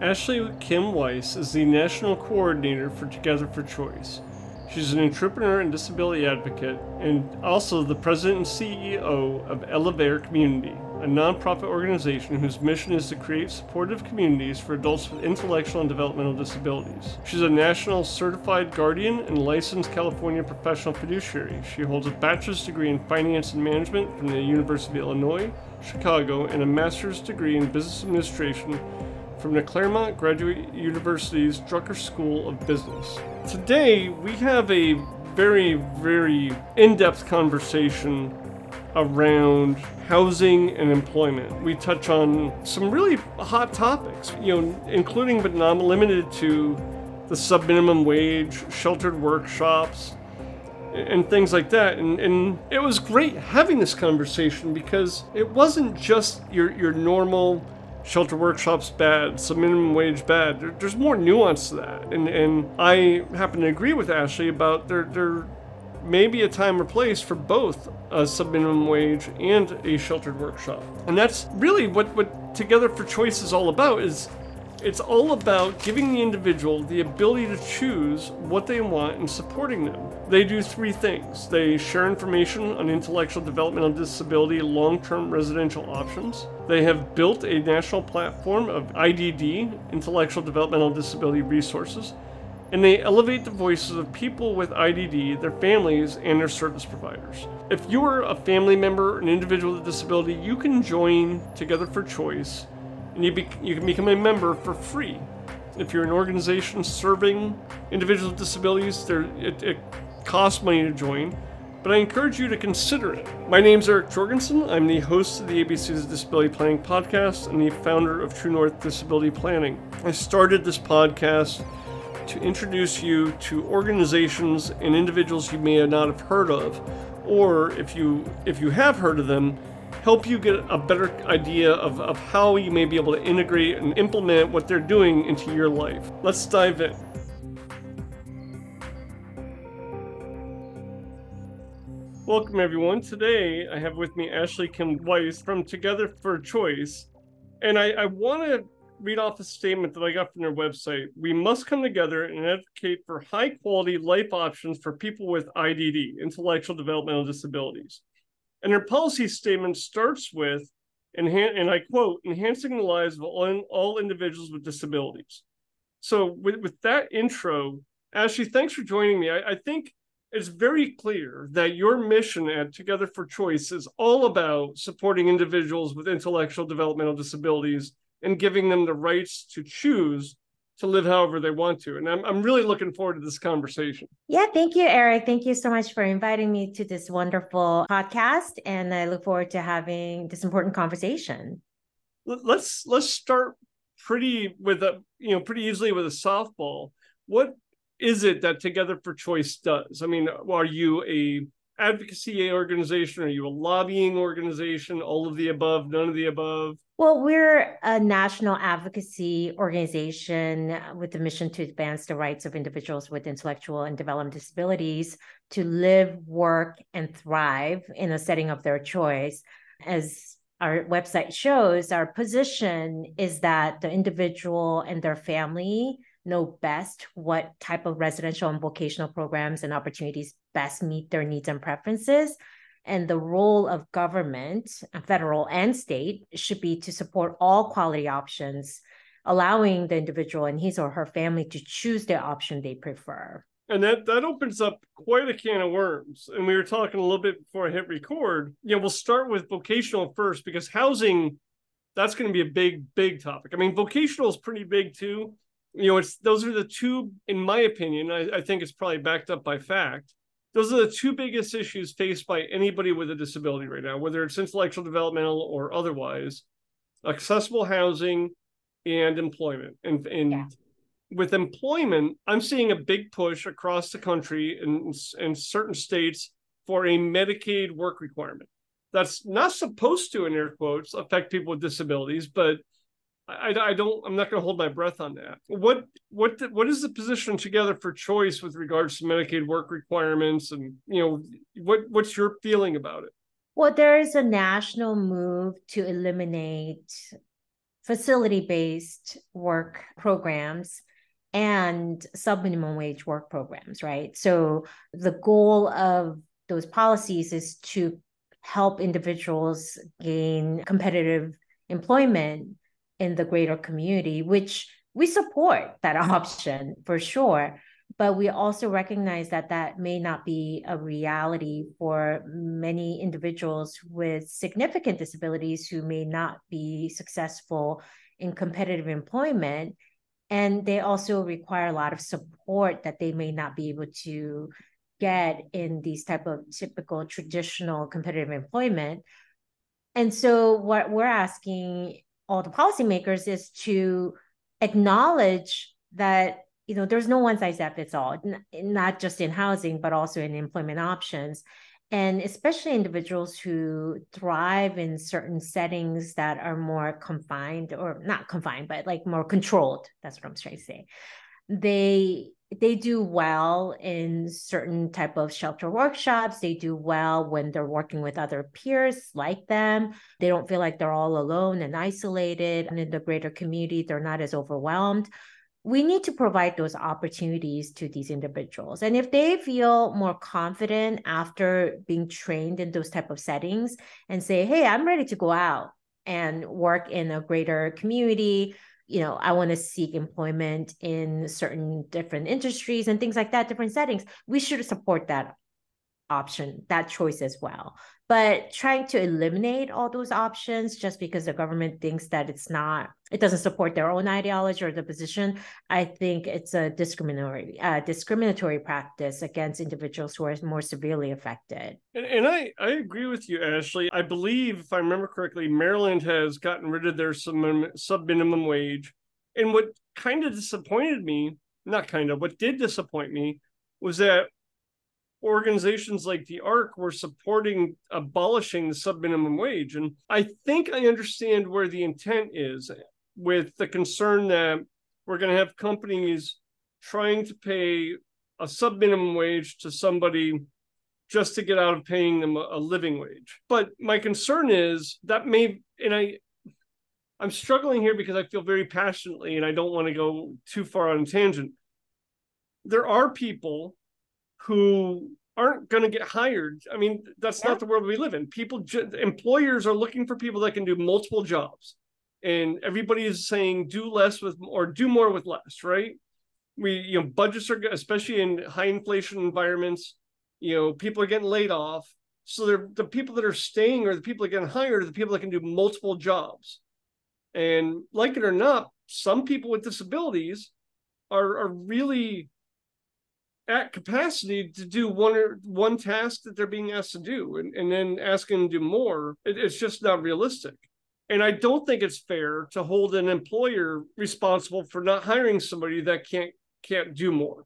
Ashley Kim Weiss is the National Coordinator for Together for Choice. She's an entrepreneur and disability advocate, and also the president and CEO of Elevare Community, a nonprofit organization whose mission is to create supportive communities for adults with intellectual and developmental disabilities. She's a national certified guardian and licensed California professional fiduciary. She holds a bachelor's degree in finance and management from the University of Illinois, Chicago, and a master's degree in business administration from the Claremont Graduate University's Drucker School of Business. Today, we have a very, very in depth conversation around housing and employment. We touch on some really hot topics, you know, including but not limited to the sub minimum wage, sheltered workshops, and things like that. And, and it was great having this conversation because it wasn't just your, your normal shelter workshops bad, some minimum wage bad. There, there's more nuance to that. And, and I happen to agree with Ashley about there, there may be a time or place for both a sub minimum wage and a sheltered workshop. And that's really what, what Together for Choice is all about is it's all about giving the individual the ability to choose what they want and supporting them. They do three things. They share information on intellectual developmental disability long term residential options. They have built a national platform of IDD, intellectual developmental disability resources, and they elevate the voices of people with IDD, their families, and their service providers. If you are a family member, an individual with a disability, you can join Together for Choice and you, be, you can become a member for free. If you're an organization serving individuals with disabilities, it, it costs money to join, but I encourage you to consider it. My name is Eric Jorgensen. I'm the host of the ABC's Disability Planning Podcast and the founder of True North Disability Planning. I started this podcast to introduce you to organizations and individuals you may not have heard of, or if you if you have heard of them, help you get a better idea of, of how you may be able to integrate and implement what they're doing into your life. Let's dive in. Welcome, everyone. Today I have with me Ashley Kim Weiss from Together for Choice. And I, I want to read off a statement that I got from their website. We must come together and advocate for high quality life options for people with IDD, intellectual developmental disabilities. And their policy statement starts with, and I quote, enhancing the lives of all, all individuals with disabilities. So, with, with that intro, Ashley, thanks for joining me. I, I think it's very clear that your mission at Together for Choice is all about supporting individuals with intellectual developmental disabilities and giving them the rights to choose to live however they want to. And I'm, I'm really looking forward to this conversation. Yeah, thank you, Eric. Thank you so much for inviting me to this wonderful podcast. And I look forward to having this important conversation. Let's let's start pretty with a you know pretty easily with a softball. What is it that Together for Choice does? I mean, are you a advocacy organization? Are you a lobbying organization? All of the above, none of the above? Well, we're a national advocacy organization with the mission to advance the rights of individuals with intellectual and developmental disabilities to live, work, and thrive in a setting of their choice. As our website shows, our position is that the individual and their family know best what type of residential and vocational programs and opportunities best meet their needs and preferences and the role of government, federal and state, should be to support all quality options, allowing the individual and his or her family to choose the option they prefer. And that that opens up quite a can of worms. And we were talking a little bit before I hit record. Yeah, we'll start with vocational first because housing, that's going to be a big, big topic. I mean, vocational is pretty big too. You know, it's those are the two, in my opinion, I, I think it's probably backed up by fact those are the two biggest issues faced by anybody with a disability right now, whether it's intellectual developmental or otherwise accessible housing and employment. And, and yeah. with employment, I'm seeing a big push across the country in, in certain states for a Medicaid work requirement. That's not supposed to, in air quotes, affect people with disabilities, but I, I don't I'm not going to hold my breath on that. What what what is the position together for choice with regards to Medicaid work requirements and you know what what's your feeling about it? Well, there is a national move to eliminate facility based work programs and sub minimum wage work programs, right? So the goal of those policies is to help individuals gain competitive employment in the greater community, which we support that option for sure. But we also recognize that that may not be a reality for many individuals with significant disabilities who may not be successful in competitive employment. And they also require a lot of support that they may not be able to get in these type of typical traditional competitive employment. And so what we're asking all the policymakers is to acknowledge that you know there's no one size fits all not just in housing but also in employment options. And especially individuals who thrive in certain settings that are more confined or not confined but like more controlled that's what i'm trying to say. They they do well in certain type of shelter workshops. They do well when they're working with other peers like them. They don't feel like they're all alone and isolated. And in the greater community they're not as overwhelmed. We need to provide those opportunities to these individuals. And if they feel more confident after being trained in those type of settings and say hey i'm ready to go out and work in a greater community you know, I want to seek employment in certain different industries and things like that, different settings, we should support that option, that choice as well. But trying to eliminate all those options just because the government thinks that it's not, it doesn't support their own ideology or the position, I think it's a discriminatory, uh, discriminatory practice against individuals who are more severely affected. And, and I, I agree with you, Ashley. I believe, if I remember correctly, Maryland has gotten rid of their sub minimum wage. And what kind of disappointed me, not kind of, what did disappoint me was that organizations like the ARC were supporting abolishing the subminimum wage. And I think I understand where the intent is with the concern that we're going to have companies trying to pay a subminimum wage to somebody just to get out of paying them a, living wage. But my concern is that may, and I, I'm struggling here because I feel very passionately and I don't want to go too far on a tangent. There are people who aren't going to get hired. I mean, that's yeah. not the world we live in. People, employers are looking for people that can do multiple jobs, and everybody is saying do less with or do more with less, right? We, you know, budgets are especially in high inflation environments. You know, people are getting laid off, so they're the people that are staying or the people that are getting hired are the people that can do multiple jobs. And like it or not, some people with disabilities are are really at capacity to do one or one task that they're being asked to do and, and then asking them to do more it, it's just not realistic. And i don't think it's fair to hold an employer responsible for not hiring somebody that can't can't do more.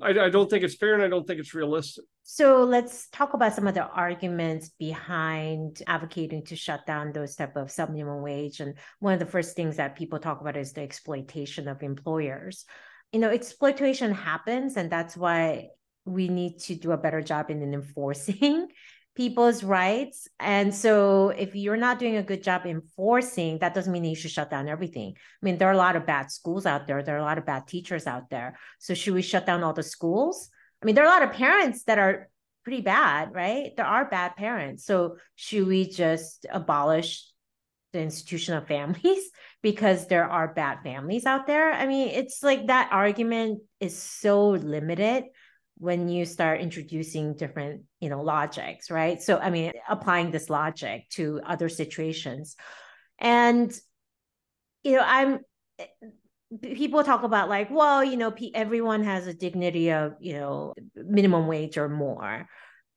I, I don't think it's fair and i don't think it's realistic. So let's talk about some of the arguments behind advocating to shut down those type of sub minimum wage. And one of the first things that people talk about is the exploitation of employers you know exploitation happens and that's why we need to do a better job in enforcing people's rights. And so if you're not doing a good job enforcing that doesn't mean you should shut down everything. I mean there are a lot of bad schools out there. There are a lot of bad teachers out there. So should we shut down all the schools? I mean there are a lot of parents that are pretty bad right? There are bad parents. So should we just abolish the institution of families because there are bad families out there. I mean, it's like that argument is so limited when you start introducing different, you know, logics, right? So, I mean, applying this logic to other situations. And, you know, I'm, eh, people talk about like, well, you know, everyone has a dignity of, you know, minimum wage or more.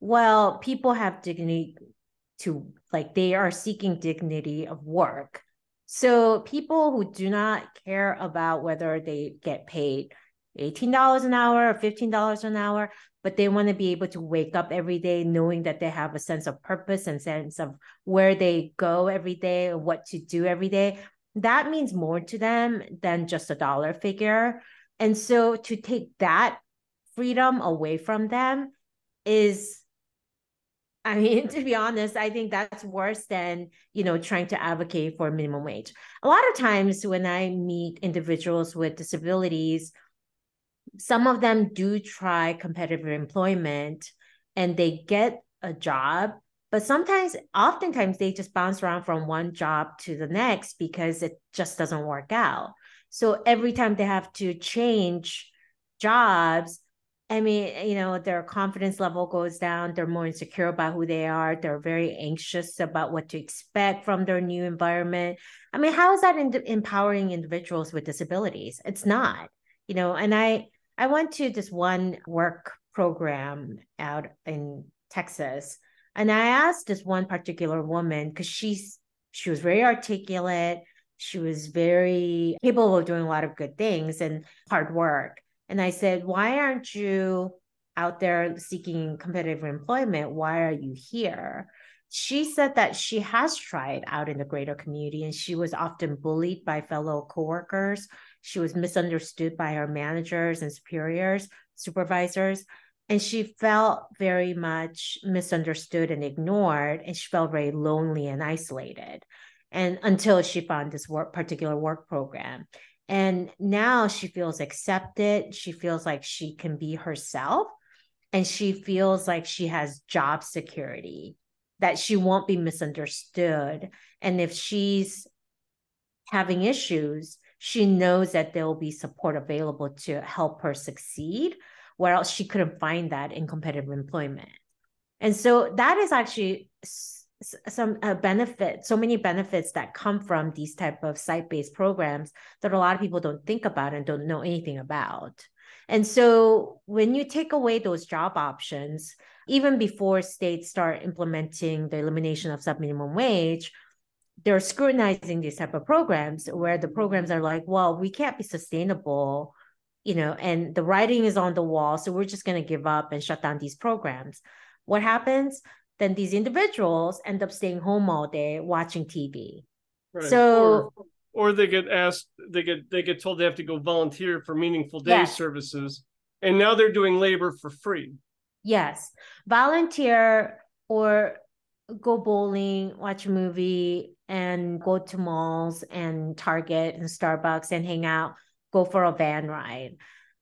Well, people have dignity to like they are seeking dignity of work so people who do not care about whether they get paid $18 an hour or $15 an hour, but they want to be able to wake up every day knowing that they have a sense of purpose and sense of where they go every day or what to do every day. That means more to them than just a dollar figure. And so to take that freedom away from them is I mean, to be honest, I think that's worse than, you know, trying to advocate for minimum wage. A lot of times when I meet individuals with disabilities, some of them do try competitive employment and they get a job, but sometimes, oftentimes, they just bounce around from one job to the next because it just doesn't work out. So every time they have to change jobs, I mean, you know, their confidence level goes down. They're more insecure about who they are. They're very anxious about what to expect from their new environment. I mean, how is that in- empowering individuals with disabilities? It's not, you know. And I, I went to this one work program out in Texas, and I asked this one particular woman because she's she was very articulate. She was very capable of doing a lot of good things and hard work. And I said, Why aren't you out there seeking competitive employment? Why are you here? She said that she has tried out in the greater community and she was often bullied by fellow coworkers. She was misunderstood by her managers and superiors, supervisors. And she felt very much misunderstood and ignored. And she felt very lonely and isolated. And until she found this work, particular work program. And now she feels accepted. She feels like she can be herself. And she feels like she has job security, that she won't be misunderstood. And if she's having issues, she knows that there will be support available to help her succeed, where else she couldn't find that in competitive employment. And so that is actually some uh, benefit so many benefits that come from these type of site-based programs that a lot of people don't think about and don't know anything about. And so when you take away those job options even before states start implementing the elimination of subminimum wage they're scrutinizing these type of programs where the programs are like well we can't be sustainable you know and the writing is on the wall so we're just going to give up and shut down these programs. What happens then these individuals end up staying home all day watching TV. Right. So or, or, they get asked they get they get told they have to go volunteer for meaningful day yes. services and now they're doing labor for free. Yes. Volunteer or go bowling, watch a movie and go to malls and Target and Starbucks and hang out, go for a van ride.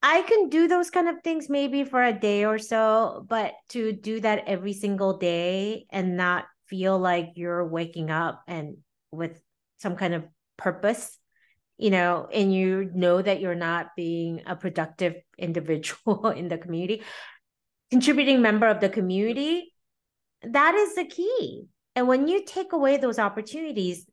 I can do those kind of things maybe for a day or so, but to do that every single day and not feel like you're waking up and with some kind of purpose, you know, and you know that you're not being a productive individual in the community, contributing member of the community, that is the key. And when you take away those opportunities,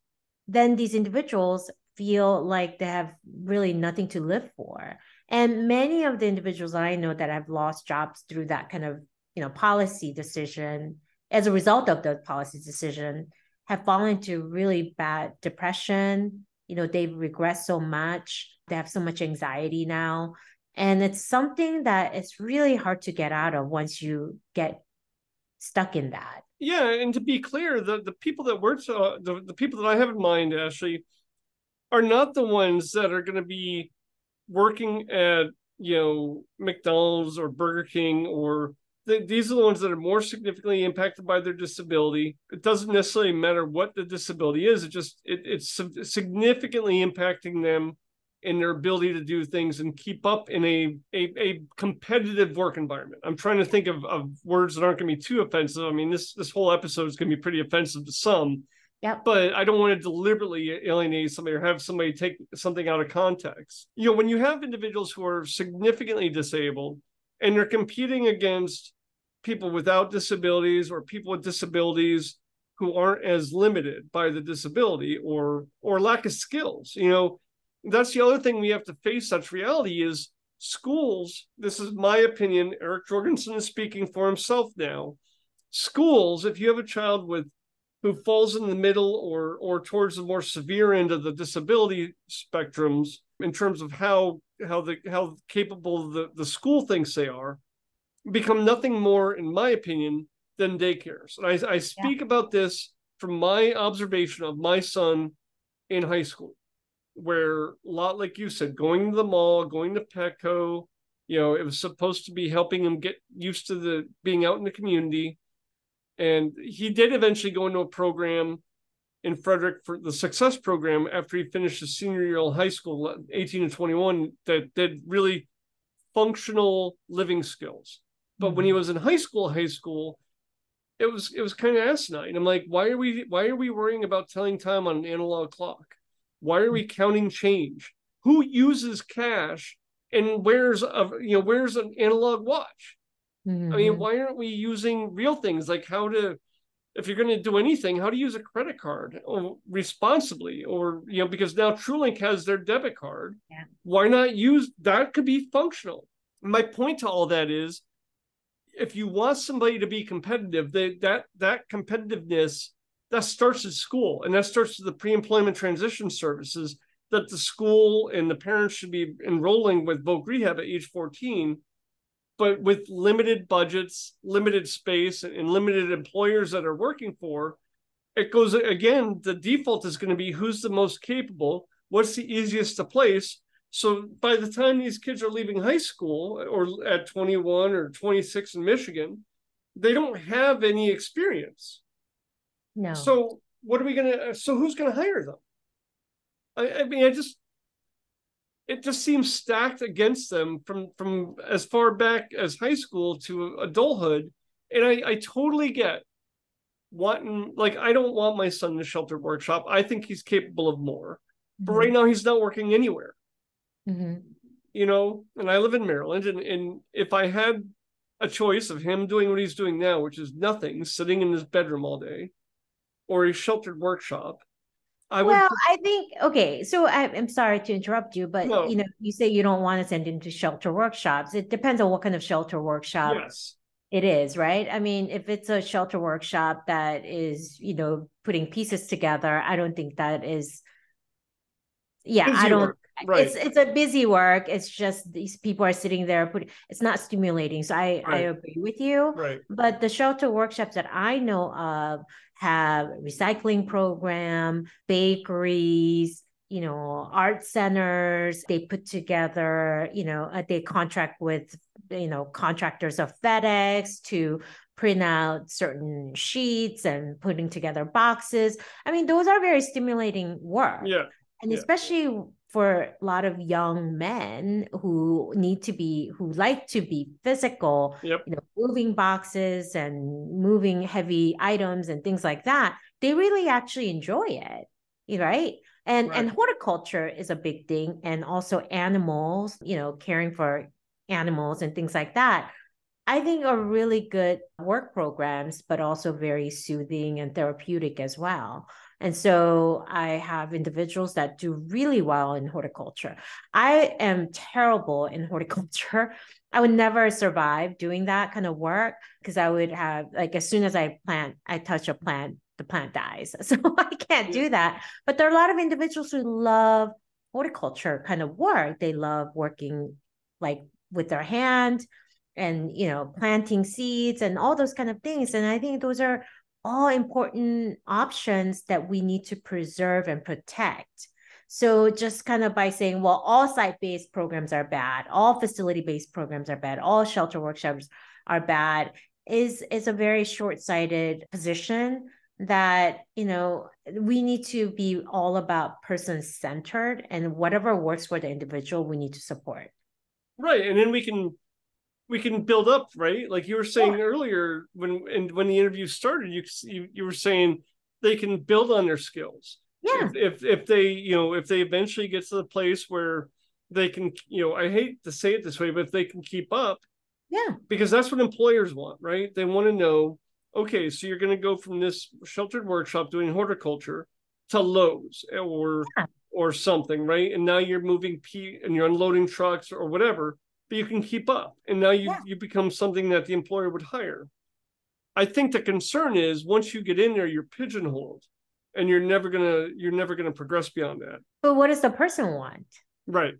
then these individuals feel like they have really nothing to live for and many of the individuals I know that have lost jobs through that kind of, you know, policy decision as a result of the policy decision have fallen into really bad depression. You know, they regret so much. They have so much anxiety now. And it's something that it's really hard to get out of once you get stuck in that. Yeah, and to be clear, the, the people that work, uh, the, the people that I have in mind, Ashley, are not the ones that are going to be working at you know McDonald's or Burger King or th- these are the ones that are more significantly impacted by their disability. It doesn't necessarily matter what the disability is. It just it, it's significantly impacting them in their ability to do things and keep up in a, a, a competitive work environment. I'm trying to think of, of words that aren't going to be too offensive. I mean, this this whole episode is going to be pretty offensive to some, yeah. But I don't want to deliberately alienate somebody or have somebody take something out of context. You know, when you have individuals who are significantly disabled and they're competing against people without disabilities or people with disabilities who aren't as limited by the disability or or lack of skills, you know, that's the other thing we have to face such reality is schools, this is my opinion, Eric Jorgensen is speaking for himself now. Schools, if you have a child with who falls in the middle or or towards the more severe end of the disability spectrums in terms of how how the how capable the, the school thinks they are become nothing more in my opinion than daycares and i, I speak yeah. about this from my observation of my son in high school where a lot like you said going to the mall going to petco you know it was supposed to be helping him get used to the being out in the community And he did eventually go into a program in Frederick for the success program after he finished his senior year of high school, 18 and 21, that did really functional living skills. But mm-hmm. when he mm-hmm. was in high school, high school, it was it was kind of asinine. I'm like, why are we why are we worrying about telling time on an analog clock? Why are we counting change? Who uses cash and wears a you know wears an analog watch? Mm-hmm. I mean, mm-hmm. why aren't we using real things like how to if you're going to do anything, how to use a credit card or responsibly, or you know, because now TrueLink has their debit card. Yeah. Why not use that? Could be functional. My point to all that is, if you want somebody to be competitive, they, that that competitiveness that starts at school, and that starts with the pre-employment transition services that the school and the parents should be enrolling with voc rehab at age 14 but with limited budgets, limited space, and limited employers that are working for, it goes again. The default is going to be who's the most capable, what's the easiest to place. So by the time these kids are leaving high school or at 21 or 26 in Michigan, they don't have any experience. No. So what are we going to? So who's going to hire them? I, I mean, I just it just seems stacked against them from from as far back as high school to adulthood and i i totally get wanting like i don't want my son to shelter workshop i think he's capable of more mm-hmm. but right now he's not working anywhere mm-hmm. you know and i live in maryland and, and if i had a choice of him doing what he's doing now which is nothing sitting in his bedroom all day or a sheltered workshop I would... Well, I think okay. So I, am sorry to interrupt you, but no. you know, you say you don't want to send him to shelter workshops. It depends on what kind of shelter workshop yes. it is, right? I mean, if it's a shelter workshop that is, you know, putting pieces together, I don't think that is. Yeah, busy I don't. Right. It's it's a busy work. It's just these people are sitting there putting. It's not stimulating. So I right. I agree with you. Right. But the shelter workshops that I know of have recycling program, bakeries, you know, art centers. They put together, you know, uh, they contract with, you know, contractors of FedEx to print out certain sheets and putting together boxes. I mean, those are very stimulating work. Yeah. And yeah. especially for a lot of young men who need to be who like to be physical yep. you know moving boxes and moving heavy items and things like that they really actually enjoy it right and right. and horticulture is a big thing and also animals you know caring for animals and things like that I think are really good work programs, but also very soothing and therapeutic as well. And so I have individuals that do really well in horticulture. I am terrible in horticulture. I would never survive doing that kind of work because I would have, like, as soon as I plant, I touch a plant, the plant dies. So I can't do that. But there are a lot of individuals who love horticulture kind of work. They love working like with their hand and you know planting seeds and all those kind of things and i think those are all important options that we need to preserve and protect. So just kind of by saying, well, all site-based programs are bad, all facility-based programs are bad, all shelter workshops are bad is is a very short-sighted position that you know we need to be all about person centered and whatever works for the individual we need to support right and then we can we can build up, right? Like you were saying yeah. earlier when and when the interview started, you, you you were saying they can build on their skills. Yeah. If, if if they you know if they eventually get to the place where they can you know I hate to say it this way, but if they can keep up, yeah, because that's what employers want, right? They want to know, okay, so you're going to go from this sheltered workshop doing horticulture to Lowe's or yeah. or something, right? And now you're moving P and you're unloading trucks or whatever but you can keep up and now you, yeah. you become something that the employer would hire. I think the concern is once you get in there you're pigeonholed and you're never gonna you're never gonna progress beyond that. But what does the person want? Right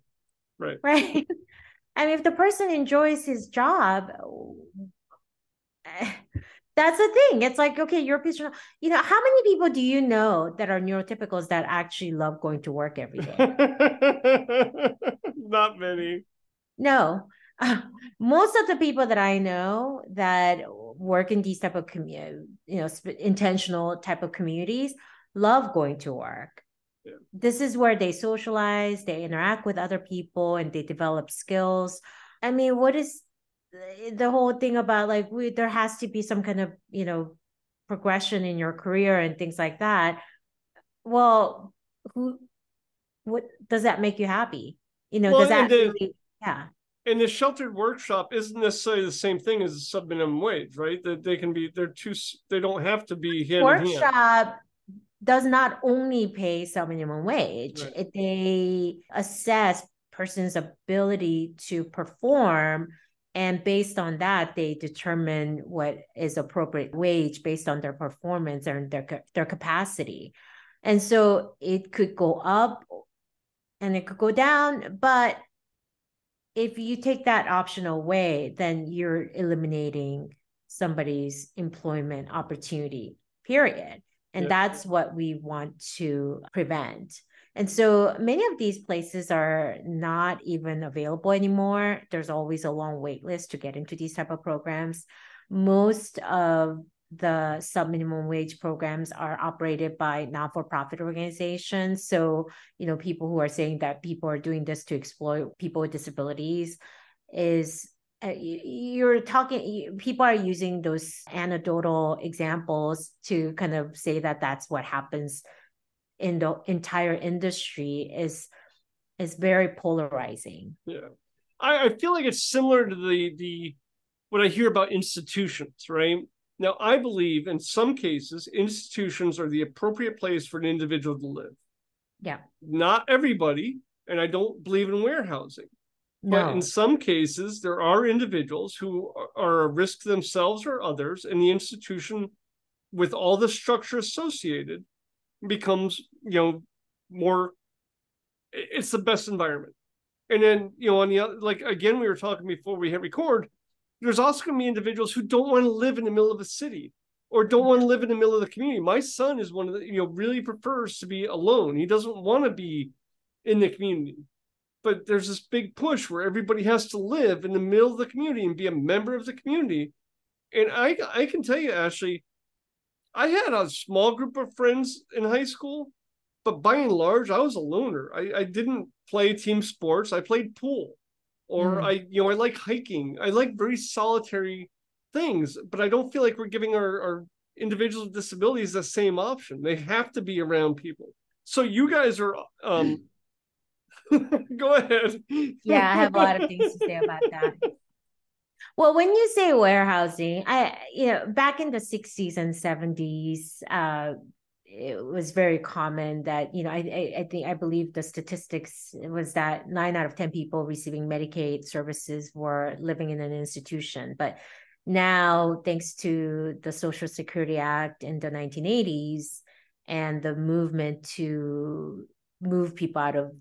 right. Right? I mean if the person enjoys his job that's the thing. It's like okay you're a pigeon you know how many people do you know that are neurotypicals that actually love going to work every day? Not many no. Uh, most of the people that I know that work in these type of community, you know, intentional type of communities love going to work. Yeah. This is where they socialize, they interact with other people, and they develop skills. I mean, what is eh, the whole thing about like we there has to be some kind of you know progression in your career and things like that. Well, who, what does that make you happy? You know, well, does that the, really, yeah and the sheltered workshop isn't necessarily the same thing as the sub minimum wage, right? That they can be, they're too, they don't have to be hand workshop does not only pay sub minimum wage; right. it, they assess person's ability to perform, and based on that, they determine what is appropriate wage based on their performance and their their capacity. And so it could go up, and it could go down, but if you take that option away, then you're eliminating somebody's employment opportunity, period. And yeah. that's what we want to prevent. And so many of these places are not even available anymore. There's always a long wait list to get into these type of programs. Most of the sub minimum wage programs are operated by not-for-profit organizations. So you know people who are saying that people are doing this to exploit people with disabilities is uh, you're talking people are using those anecdotal examples to kind of say that that's what happens in the entire industry is is very polarizing. Yeah. I, I feel like it's similar to the the what i hear about institutions right now, I believe in some cases, institutions are the appropriate place for an individual to live. Yeah. Not everybody, and I don't believe in warehousing. No. But in some cases, there are individuals who are a risk to themselves or others, and the institution, with all the structure associated, becomes, you know, more, it's the best environment. And then, you know, on the other, like again, we were talking before we hit record, there's also going to be individuals who don't want to live in the middle of a city or don't want to live in the middle of the community. My son is one of the, you know, really prefers to be alone. He doesn't want to be in the community. But there's this big push where everybody has to live in the middle of the community and be a member of the community. And I I can tell you, Ashley, I had a small group of friends in high school, but by and large, I was a loner. I, I didn't play team sports. I played pool or mm. I, you know, I like hiking. I like very solitary things, but I don't feel like we're giving our, our individuals with disabilities the same option. They have to be around people. So you guys are um go ahead. yeah, I have a lot of things to say about that. Well, when you say warehousing, I you know, back in the 60s and 70s, uh, it was very common that you know I, I think I believe the statistics was that nine out of ten people receiving Medicaid services were living in an institution, but now thanks to the Social Security Act in the 1980s and the movement to move people out of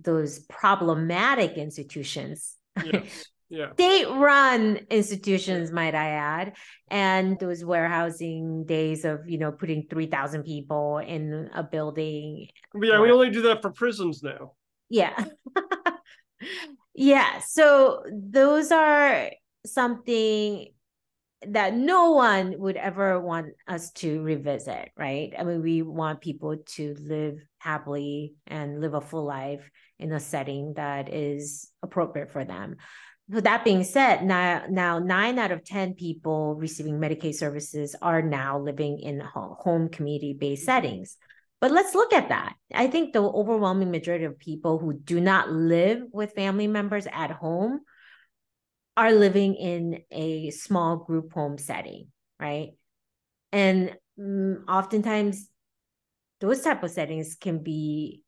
those problematic institutions yes yeah. state-run institutions, might I add, and those warehousing days of you know putting three thousand people in a building. Yeah, or, we only do that for prisons now. Yeah, yeah. So those are something that no one would ever want us to revisit, right? I mean, we want people to live happily and live a full life in a setting that is appropriate for them. So that being said, now now nine out of ten people receiving Medicaid services are now living in home community based settings. But let's look at that. I think the overwhelming majority of people who do not live with family members at home are living in a small group home setting, right? And mm, oftentimes, those type of settings can be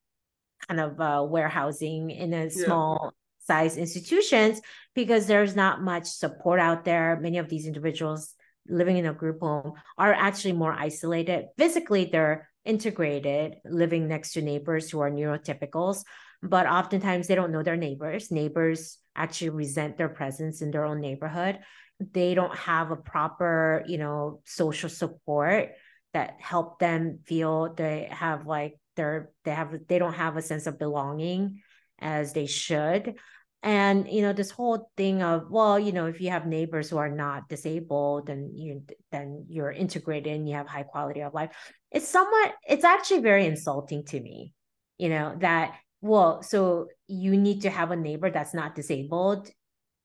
kind of uh, warehousing in a small institutions because there's not much support out there. Many of these individuals living in a group home are actually more isolated. Physically, they're integrated, living next to neighbors who are neurotypicals, but oftentimes they don't know their neighbors. Neighbors actually resent their presence in their own neighborhood. They don't have a proper, you know, social support that help them feel they have like they're they have they don't have a sense of belonging as they should and you know this whole thing of well you know if you have neighbors who are not disabled then you then you're integrated and you have high quality of life it's somewhat it's actually very insulting to me you know that well so you need to have a neighbor that's not disabled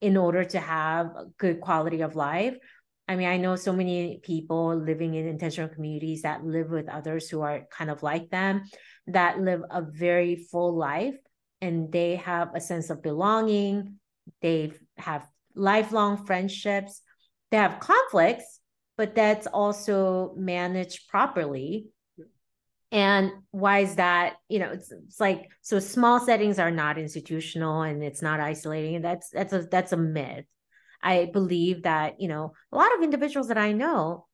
in order to have a good quality of life. I mean i know so many people living in intentional communities that live with others who are kind of like them that live a very full life and they have a sense of belonging. They have lifelong friendships. They have conflicts, but that's also managed properly. And why is that? You know, it's, it's like so small settings are not institutional and it's not isolating. That's that's a that's a myth. I believe that, you know, a lot of individuals that I know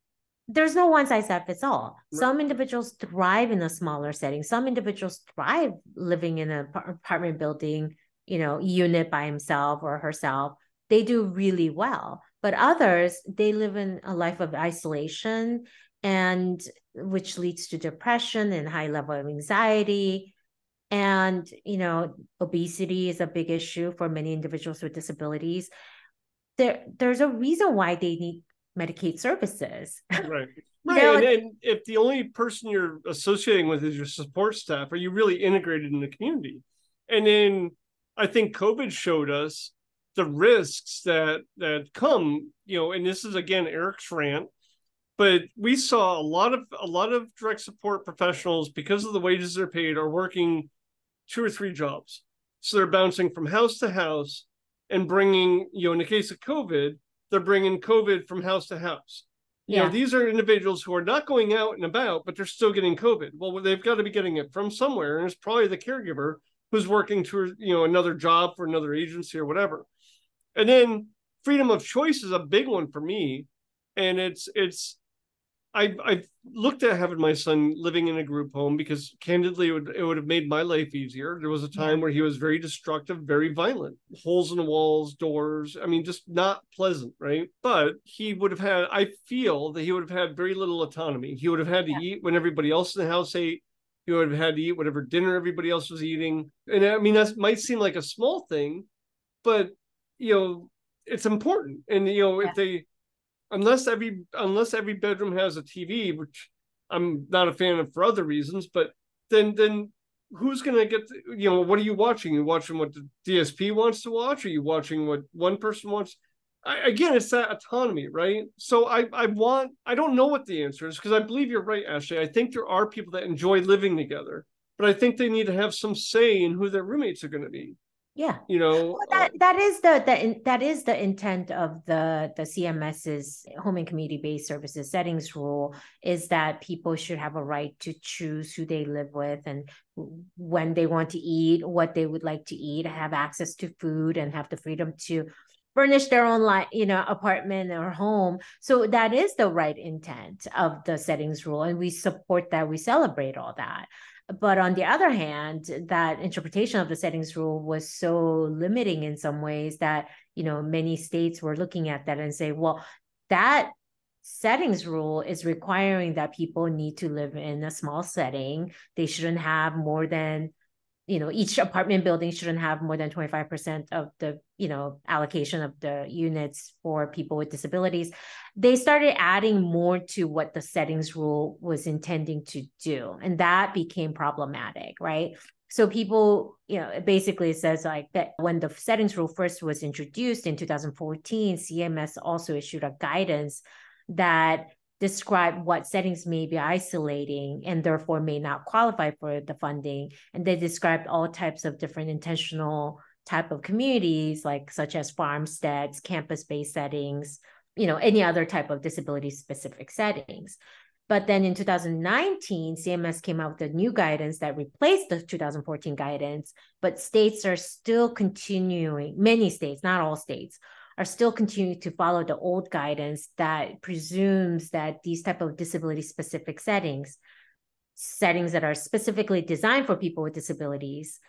there's no one size fits all. Right. Some individuals thrive in a smaller setting. Some individuals thrive living in an apartment building, you know, unit by himself or herself. They do really well. But others, they live in a life of isolation and which leads to depression and high level of anxiety. And, you know, obesity is a big issue for many individuals with disabilities. There, there's a reason why they need Medicaid services. Right. Right. and, and if the only person you're associating with is your support staff, are you really integrated in the community? And then I think COVID showed us the risks that that come, you know, and this is again Eric's rant, but we saw a lot of a lot of direct support professionals because of the wages they're paid are working two or three jobs. So they're bouncing from house to house and bringing, you know, in the case of COVID, they're bringing COVID from house to house. You yeah. know, these are individuals who are not going out and about, but they're still getting COVID. Well, they've got to be getting it from somewhere, and it's probably the caregiver who's working to you know another job for another agency or whatever. And then freedom of choice is a big one for me, and it's it's I I looked at having my son living in a group home because candidly it would it would have made my life easier. There was a time where he was very destructive, very violent, holes in the walls, doors. I mean, just not pleasant, right? But he would have had. I feel that he would have had very little autonomy. He would have had to yeah. eat when everybody else in the house ate. He would have had to eat whatever dinner everybody else was eating. And I mean, that might seem like a small thing, but you know, it's important. And you know, yeah. if they unless every unless every bedroom has a TV, which I'm not a fan of for other reasons, but then then who's gonna get you know what are you watching? You watching what the DSP wants to watch? Are you watching what one person wants? I, again, it's that autonomy, right? So I I want I don't know what the answer is because I believe you're right, Ashley. I think there are people that enjoy living together, but I think they need to have some say in who their roommates are going to be yeah. You know well, that uh, that is the the that is the intent of the the cms's home and community based services settings rule is that people should have a right to choose who they live with and when they want to eat what they would like to eat have access to food and have the freedom to furnish their own like you know apartment or home. So that is the right intent of the settings rule and we support that we celebrate all that but on the other hand that interpretation of the settings rule was so limiting in some ways that you know many states were looking at that and say well that settings rule is requiring that people need to live in a small setting. They shouldn't have more than you know each apartment building shouldn't have more than 25% of the you know allocation of the units for people with disabilities. They started adding more to what the settings rule was intending to do and that became problematic right? So people you know basically says like that when the settings rule first was introduced in 2014 cms also issued a guidance that describe what settings may be isolating and therefore may not qualify for the funding. And they described all types of different intentional type of communities, like such as farmsteads, campus-based settings, you know, any other type of disability-specific settings. But then in 2019, CMS came out with a new guidance that replaced the 2014 guidance, but states are still continuing, many states, not all states, are still continuing to follow the old guidance that presumes that these type of disability specific settings settings that are specifically designed for people with disabilities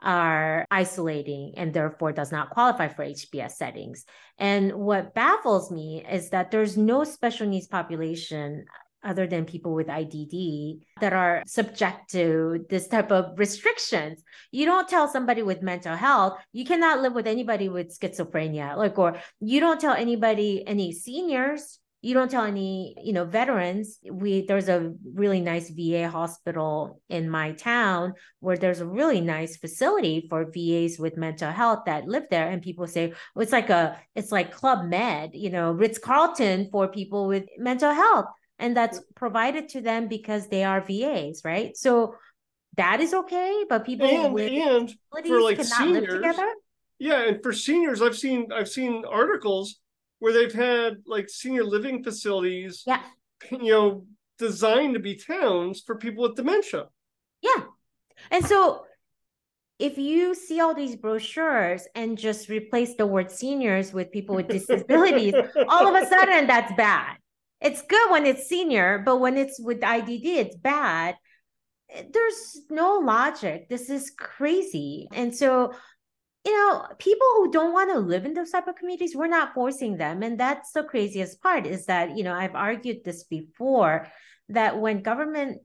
are isolating and therefore does not qualify for HBS settings. And what baffles me is that there's no special needs population other than people with IDD that are subject to this type of restrictions. You don't tell somebody with mental health, you cannot live with anybody with schizophrenia, like, or you don't tell anybody, any seniors, you don't tell any, you know, veterans. We there's a really nice VA hospital in my town where there's a really nice facility for VAs with mental health that live there. And people say it's like a it's like Club Med, you know, Ritz Carlton for people with mental health and that's provided to them because they are VAs, right? So that is okay, but people and, with and for like seniors, together. Yeah, and for seniors, I've seen I've seen articles where they've had like senior living facilities, yeah, you know, designed to be towns for people with dementia. Yeah, and so if you see all these brochures and just replace the word seniors with people with disabilities, all of a sudden that's bad it's good when it's senior, but when it's with IDD, it's bad. There's no logic. This is crazy. And so, you know, people who don't want to live in those type of communities, we're not forcing them. And that's the craziest part is that, you know, I've argued this before that when government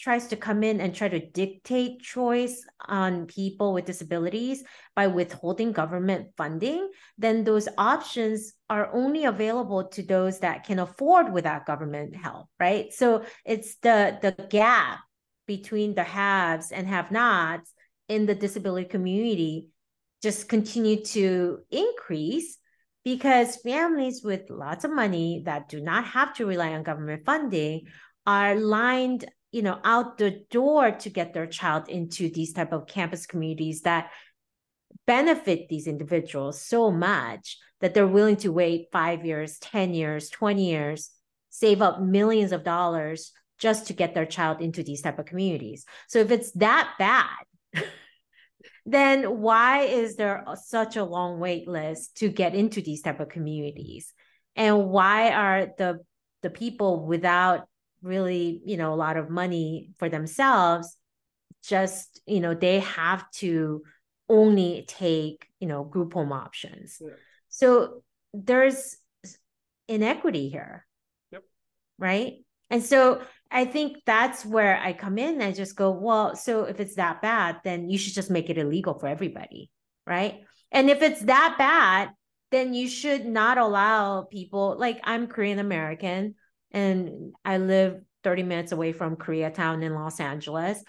tries to come in and try to dictate choice on people with disabilities by withholding government funding, then those options are only available to those that can afford without government help, right? So it's the the gap between the haves and have-nots in the disability community just continue to increase because families with lots of money that do not have to rely on government funding are lined you know out the door to get their child into these type of campus communities that benefit these individuals so much that they're willing to wait 5 years 10 years 20 years save up millions of dollars just to get their child into these type of communities. So if it's that bad then why is there such a long wait list to get into these type of communities? And why are the the people without really you know a lot of money for themselves just you know they have to only take you know group home options. Yeah. so there's inequity here. Yep. right? And so i think that's where i come in and just go well so if it's that bad then you should just make it illegal for everybody. Right? And if it's that bad then you should not allow people like i'm korean american and I live 30 minutes away from Koreatown in Los Angeles.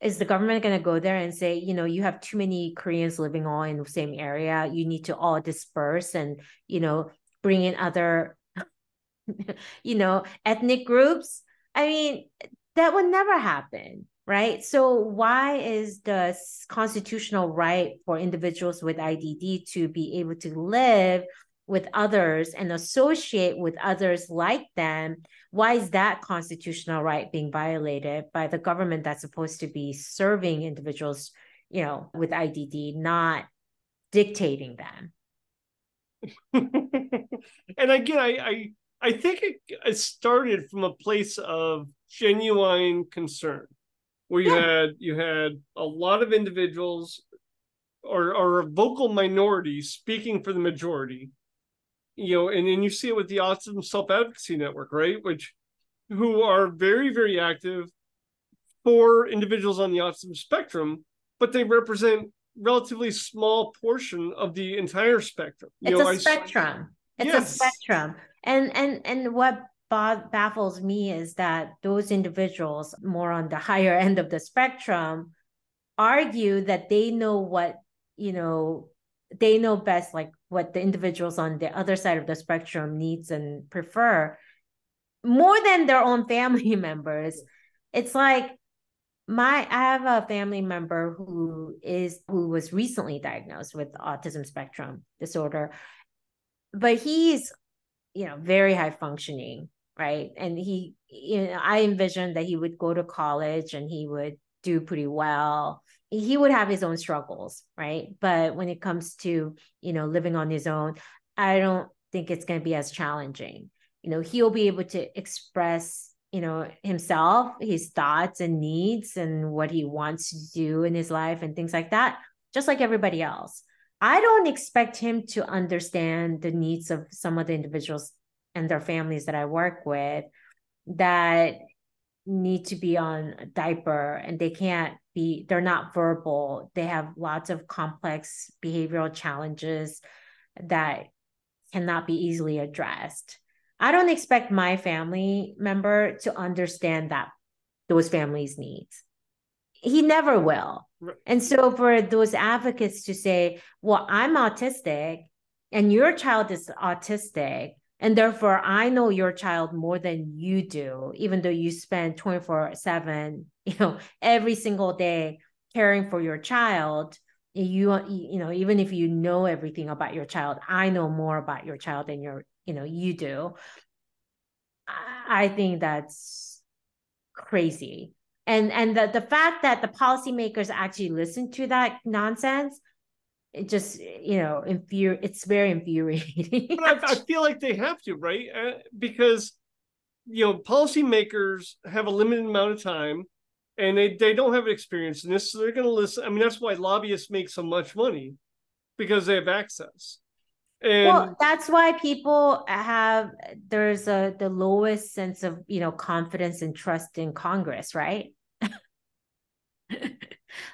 Is the government going to go there and say, you know, you have too many Koreans living all in the same area. You need to all disperse and, you know, bring in other, you know, ethnic groups? I mean, that would never happen right? So why is the constitutional right for individuals with IDD to be able to live with others and associate with others like them, why is that constitutional right being violated by the government that's supposed to be serving individuals, you know, with IDD, not dictating them? and again, I, I I think it, it started from a place of genuine concern, where you yeah. had you had a lot of individuals or, or a vocal minority speaking for the majority you know, and then you see it with the Autism Self Advocacy Network, right? Which who are very, very active for individuals on the autism spectrum, but they represent relatively small portion of the entire spectrum. You it's know, a I, spectrum. It's yes. a spectrum. And and and what baffles me is that those individuals more on the higher end of the spectrum argue that they know what you know they know best like what the individuals on the other side of the spectrum needs and prefer more than their own family members. It's like my i have a family member who is who was recently diagnosed with autism spectrum disorder but he's you know very high functioning right? And he you know i envisioned that he would go to college and he would do pretty well he would have his own struggles, right? But when it comes to, you know, living on his own, I don't think it's going to be as challenging. You know, he'll be able to express, you know, himself, his thoughts and needs and what he wants to do in his life and things like that, just like everybody else. I don't expect him to understand the needs of some of the individuals and their families that I work with that need to be on a diaper and they can't be they're not verbal. They have lots of complex behavioral challenges that cannot be easily addressed. I don't expect my family member to understand that those families needs. He never will. And so for those advocates to say well i'm autistic and your child is autistic and therefore, I know your child more than you do, even though you spend 24 7, you know, every single day caring for your child. You, you know, even if you know everything about your child, I know more about your child than your, you know, you do. I think that's crazy. And and the, the fact that the policymakers actually listen to that nonsense it just you know infuri- it's very infuriating. But I, I, feel like they have to right? Uh, because you know policymakers have a limited amount of time and they, they don't have experience in this so they're going to listen i mean that's why lobbyists make so much money because they have access. And well that's why people have there's a the lowest sense of you know confidence and trust in congress right?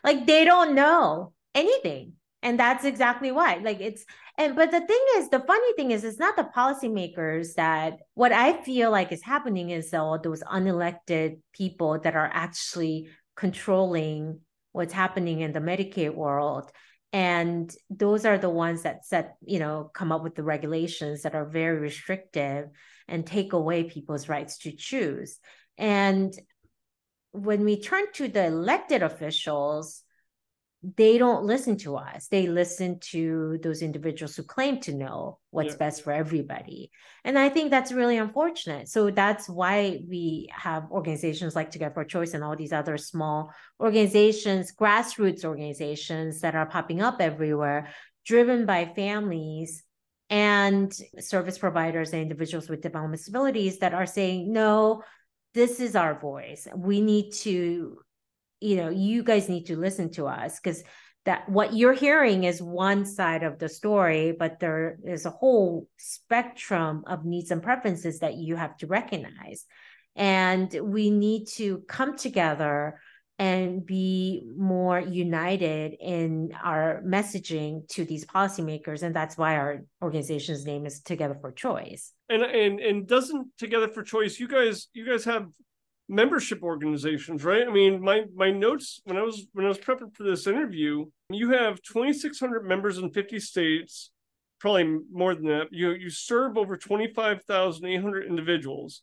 Like they don't know anything and that's exactly why like it's and but the thing is the funny thing is it's not the policymakers that what i feel like is happening is all those unelected people that are actually controlling what's happening in the medicaid world. And those are the ones that set you know come up with the regulations that are very restrictive and take away people's rights to choose. And when we turn to the elected officials they don't listen to us. They listen to those individuals who claim to know what's yeah. best for everybody. And I think that's really unfortunate. So that's why we have organizations like Together for Choice and all these other small organizations, grassroots organizations that are popping up everywhere, driven by families and service providers and individuals with developmental disabilities that are saying, no, this is our voice. We need to you know you guys need to listen to us because that what you're hearing is one side of the story but there is a whole spectrum of needs and preferences that you have to recognize. And we need to come together and be more united in our messaging to these policymakers and that's why our organization's name is together for choice. And and and doesn't together for choice you guys you guys have membership organizations, right? I mean, my my notes when I was when I was prepping for this interview, you have 2,600 members in 50 states, probably more than that. You you serve over 25,800 individuals,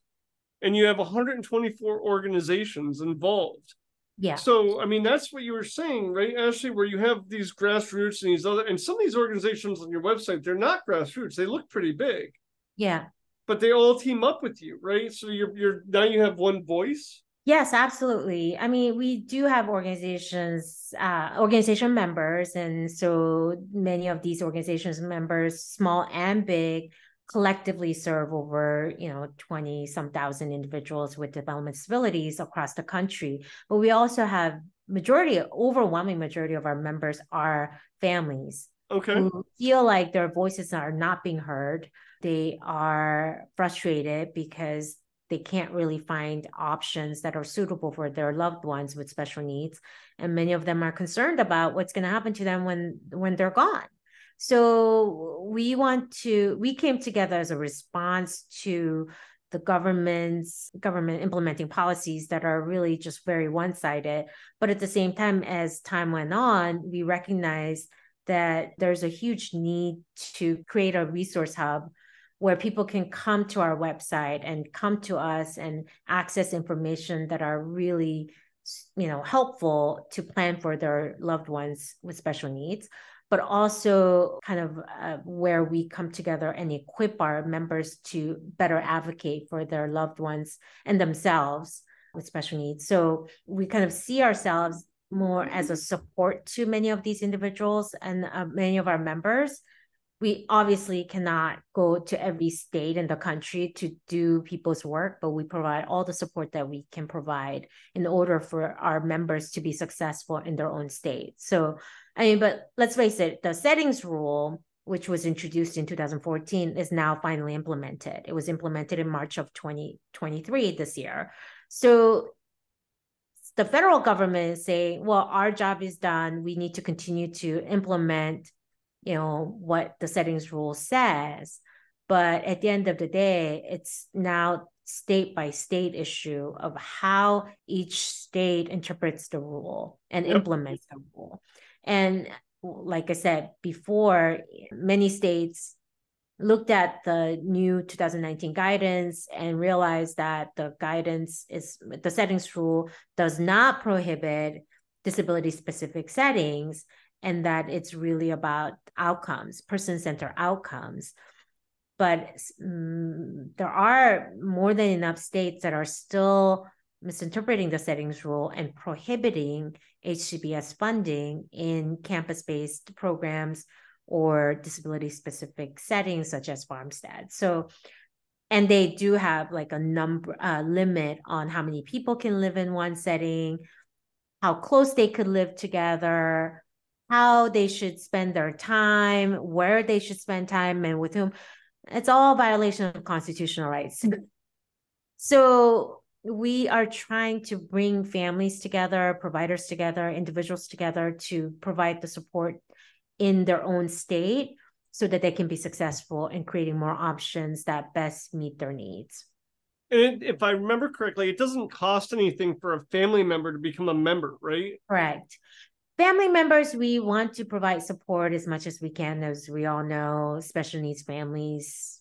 and you have 124 organizations involved. Yeah. So I mean, that's what you were saying, right, Ashley? Where you have these grassroots and these other, and some of these organizations on your website, they're not grassroots. They look pretty big. Yeah but they all team up with you, right? So you're you're now you have one voice. Yes, absolutely. I mean, we do have organizations, uh, organization members, and so many of these organizations members, small and big, collectively serve over you know 20 some thousand individuals with development disabilities across the country but we also have majority overwhelming majority of our members are families okay. feel like their voices are not being heard. They are frustrated because they can't really find options that are suitable for their loved ones with special needs. And many of them are concerned about what's going to happen to them when when they're gone. So we want to we came together as a response to the government's government implementing policies that are really just very one-sided. But at the same time as time went on we recognized that there's a huge need to create a resource hub where people can come to our website and come to us and access information that are really you know helpful to plan for their loved ones with special needs but also kind of uh, where we come together and equip our members to better advocate for their loved ones and themselves with special needs. So we kind of see ourselves more as a support to many of these individuals and uh, many of our members we obviously cannot go to every state in the country to do people's work, but we provide all the support that we can provide in order for our members to be successful in their own state. So, I mean, but let's face it, the settings rule which was introduced in 2014, is now finally implemented. It was implemented in March of 2023 this year. So the federal government is saying, well, our job is done. We need to continue to implement, you know, what the settings rule says. But at the end of the day, it's now state by state issue of how each state interprets the rule and yep. implements the rule. And like I said before, many states looked at the new 2019 guidance and realized that the guidance is the settings rule does not prohibit disability specific settings and that it's really about outcomes, person centered outcomes. But um, there are more than enough states that are still misinterpreting the settings rule and prohibiting HCBS funding in campus based programs or disability specific settings such as farmstead. So, and they do have like a number uh, limit on how many people can live in one setting, how close they could live together, how they should spend their time, where they should spend time, and with whom. It's all violation of constitutional rights. so we are trying to bring families together, providers together, individuals together to provide the support in their own state so that they can be successful in creating more options that best meet their needs. And if I remember correctly, it doesn't cost anything for a family member to become a member, right? Correct. Family members, we want to provide support as much as we can. As we all know, special needs families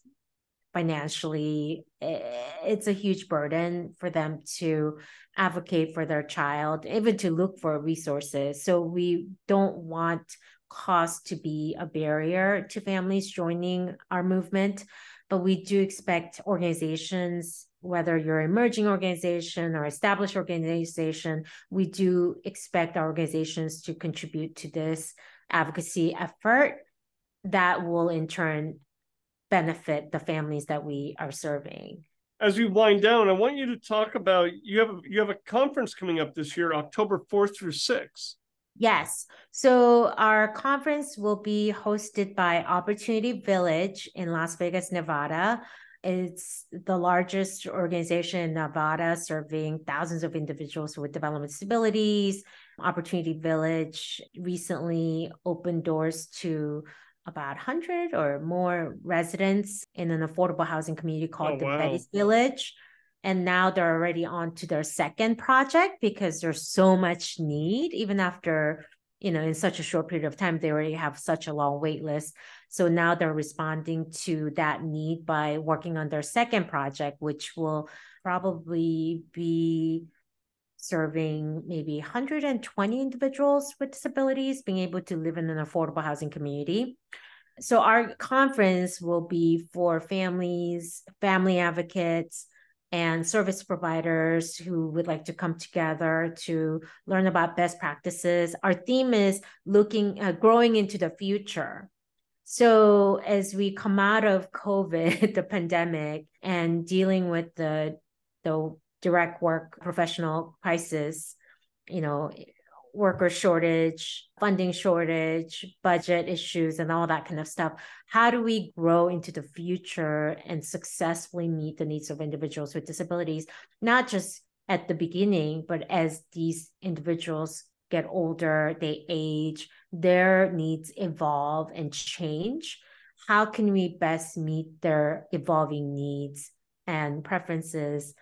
financially eh, it's a huge burden for them to advocate for their child even to look for resources. So we don't want cost to be a barrier to families joining our movement but we do expect organizations whether you're an emerging organization or established organization we do expect our organizations to contribute to this advocacy effort. That will in turn benefit the families that we are serving. As we wind down, I want you to talk about you have you have a conference coming up this year, October 4th through 6th. Yes. So our conference will be hosted by Opportunity Village in Las Vegas, Nevada. It's the largest organization in Nevada serving thousands of individuals with development disabilities. Opportunity Village recently opened doors to about 100 or more residents in an affordable housing community oh, called oh, the wow. Betty's Village. And now they're already on to their second project because there's so much need, even after, you know, in such a short period of time, they already have such a long wait list. So now they're responding to that need by working on their second project, which will probably be serving maybe 120 individuals with disabilities being able to live in an affordable housing community. So our conference will be for families, family advocates, and service providers who would like to come together to learn about best practices. Our theme is looking uh, growing into the future. So as we come out of COVID, the pandemic, and dealing with the the direct work professional crisis, you know, worker shortage, funding shortage, budget issues, and all that kind of stuff. How do we grow into the future and successfully meet the needs of individuals with disabilities, not just at the beginning, but as these individuals get older, they age, their needs evolve and change? How can we best meet their evolving needs and preferences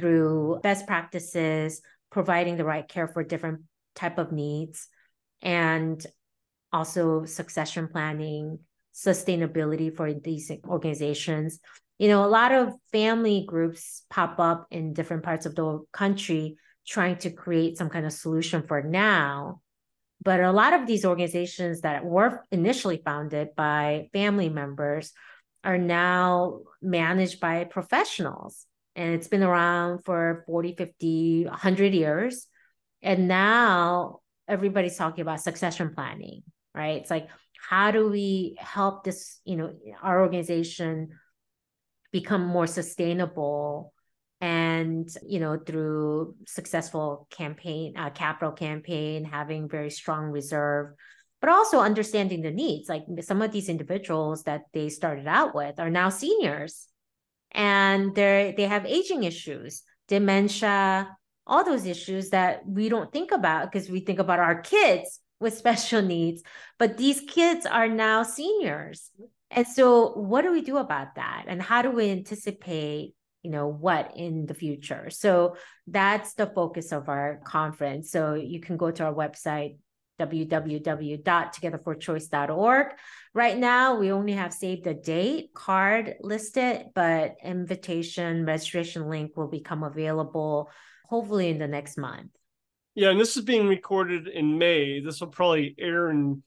through best practices, providing the right care for different type of needs, and also succession planning, sustainability for these organizations. You know, a lot of family groups pop up in different parts of the country trying to create some kind of solution for now. But a lot of these organizations that were initially founded by family members are now managed by professionals and it's been around for 40 50 100 years. And now everybody's talking about succession planning right? It's like how do we help this you know our organization become more sustainable and you know through successful campaign uh, capital campaign having very strong reserve but also understanding the needs. Like some of these individuals that they started out with are now seniors and they they have aging issues, dementia, all those issues that we don't think about because we think about our kids with special needs, but these kids are now seniors. And so what do we do about that? And how do we anticipate you know what in the future so that's the focus of our conference so you can go to our website www.togetherforchoice.org. Right now, we only have saved a date card listed, but invitation registration link will become available hopefully in the next month. Yeah, and this is being recorded in May. This will probably air in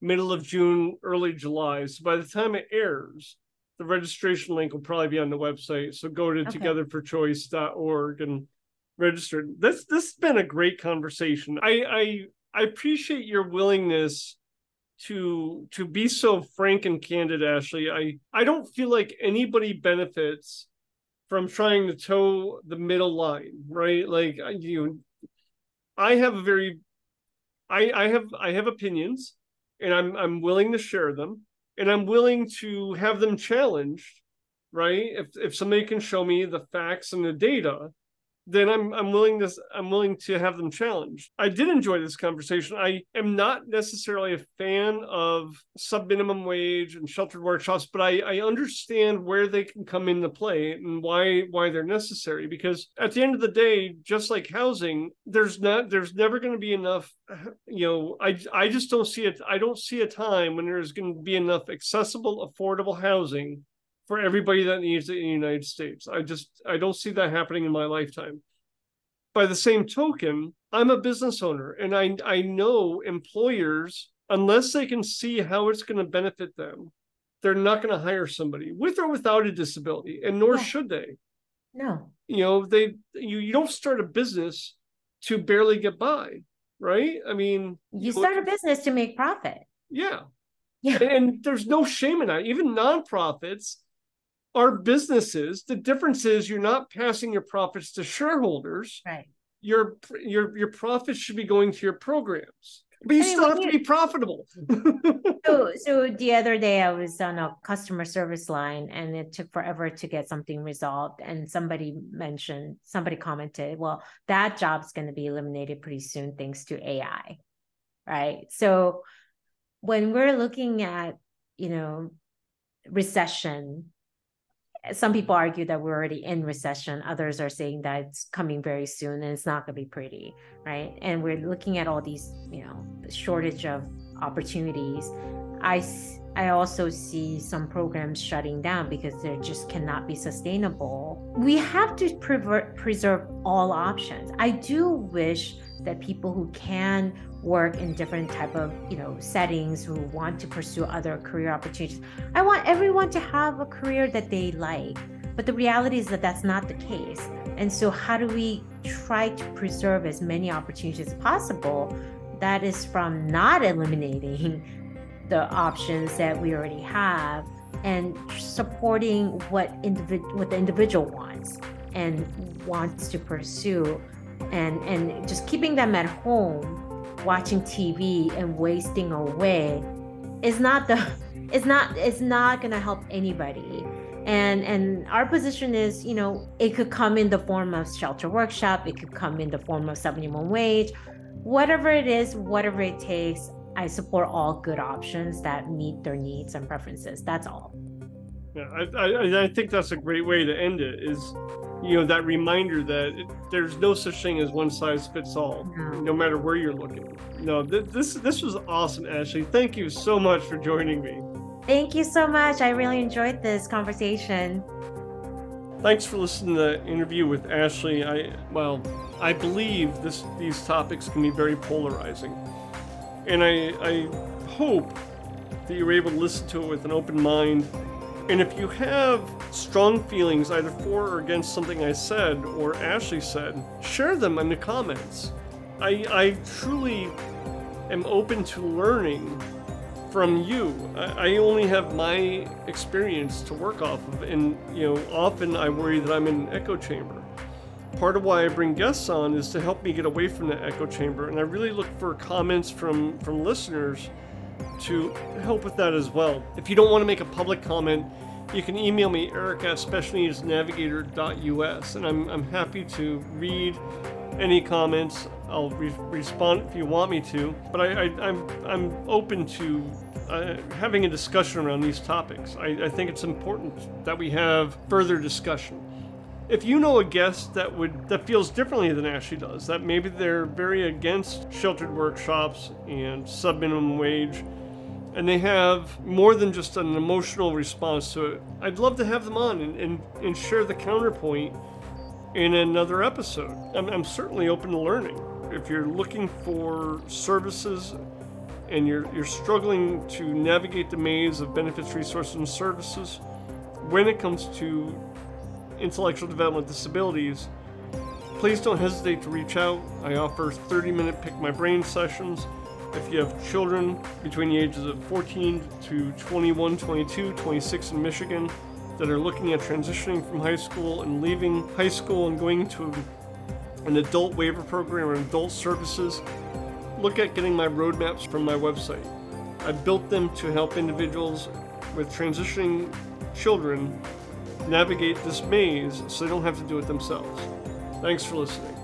middle of June, early July. So by the time it airs, the registration link will probably be on the website. So go to okay. togetherforchoice.org and register. This this has been a great conversation. I I I appreciate your willingness to to be so frank and candid, Ashley. I I don't feel like anybody benefits from trying to toe the middle line, right? Like you, I have a very, I I have I have opinions, and I'm I'm willing to share them, and I'm willing to have them challenged, right? If if somebody can show me the facts and the data, then I'm I'm willing to I'm willing to have them challenged. I did enjoy this conversation. I am not necessarily a fan of sub minimum wage and sheltered workshops, but I, I understand where they can come into play and why why they're necessary. Because at the end of the day, just like housing, there's not there's never going to be enough. You know, I I just don't see it. I don't see a time when there's going to be enough accessible, affordable housing for everybody that needs it in the United States. I just I don't see that happening in my lifetime. By the same token, I'm a business owner and I I know employers unless they can see how it's going to benefit them, they're not going to hire somebody with or without a disability and nor should they. No. You know, they you you don't start a business to barely get by, right? I mean, you start a business to make profit. Yeah. Yeah. And there's no shame in that. Even nonprofits are businesses. The difference is you're not passing your profits to shareholders. Right. Your your your profits should be going to your programs. But you still have to be profitable. so so the other day I was on a customer service line and it took forever to get something resolved. And somebody mentioned, somebody commented, well, that job's going to be eliminated pretty soon thanks to AI. Right. So when we're looking at, you know, recession some people argue that we're already in recession. Others are saying that it's coming very soon and it's not going to be pretty right? And we're looking at all these you know shortage of opportunities. I i also see some programs shutting down because they just cannot be sustainable. We have to pre- preserve all options. I do wish that people who can work in different type of you know settings who want to pursue other career opportunities. I want everyone to have a career that they like but the reality is that that's not the case. And so how do we try to preserve as many opportunities as possible? That is from not eliminating the options that we already have and supporting what individ- what the individual wants and wants to pursue and and just keeping them at home watching TV and wasting away is not the it's not it's not going to help anybody. And and our position is you know it could come in the form of shelter workshop it could come in the form of sub minimum wage whatever it is whatever it takes i support all good options that meet their needs and preferences that's all. Yeah i i, I think that's a great way to end it is you know that reminder that it, there's no such thing as one size fits all no. matter where you're looking. No th- this this was awesome ashley. Thank you so much for joining me. Thank you so much. I really enjoyed this conversation. Thanks for listening to the interview with ashley. I well i believe this these topics can be very polarizing. And i i hope that you were able to listen to it with an open mind and if you have strong feelings either for or against something I said or Ashley said, share them in the comments. I, I truly am open to learning from you. I, I only have my experience to work off of, and you know, often I worry that I'm in an echo chamber. Part of why I bring guests on is to help me get away from the echo chamber, and I really look for comments from from listeners to help with that as well. If you don't want to make a public comment, you can email me, eric at specialneedsnavigator.us, and I'm, I'm happy to read any comments. I'll re- respond if you want me to, but I, I, I'm, I'm open to uh, having a discussion around these topics. I, I think it's important that we have further discussion. If you know a guest that would that feels differently than Ashley does, that maybe they're very against sheltered workshops and sub minimum wage, and they have more than just an emotional response to it, I'd love to have them on and, and, and share the counterpoint in another episode. I'm, I'm certainly open to learning. If you're looking for services and you're, you're struggling to navigate the maze of benefits, resources, and services, when it comes to intellectual development disabilities, please don't hesitate to reach out. I offer 30 minute pick my brain sessions. If you have children between the ages of 14 to 21, 22, 26 in Michigan that are looking at transitioning from high school and leaving high school and going to an adult waiver program or adult services, look at getting my roadmaps from my website. I built them to help individuals with transitioning children navigate this maze so they don't have to do it themselves. Thanks for listening.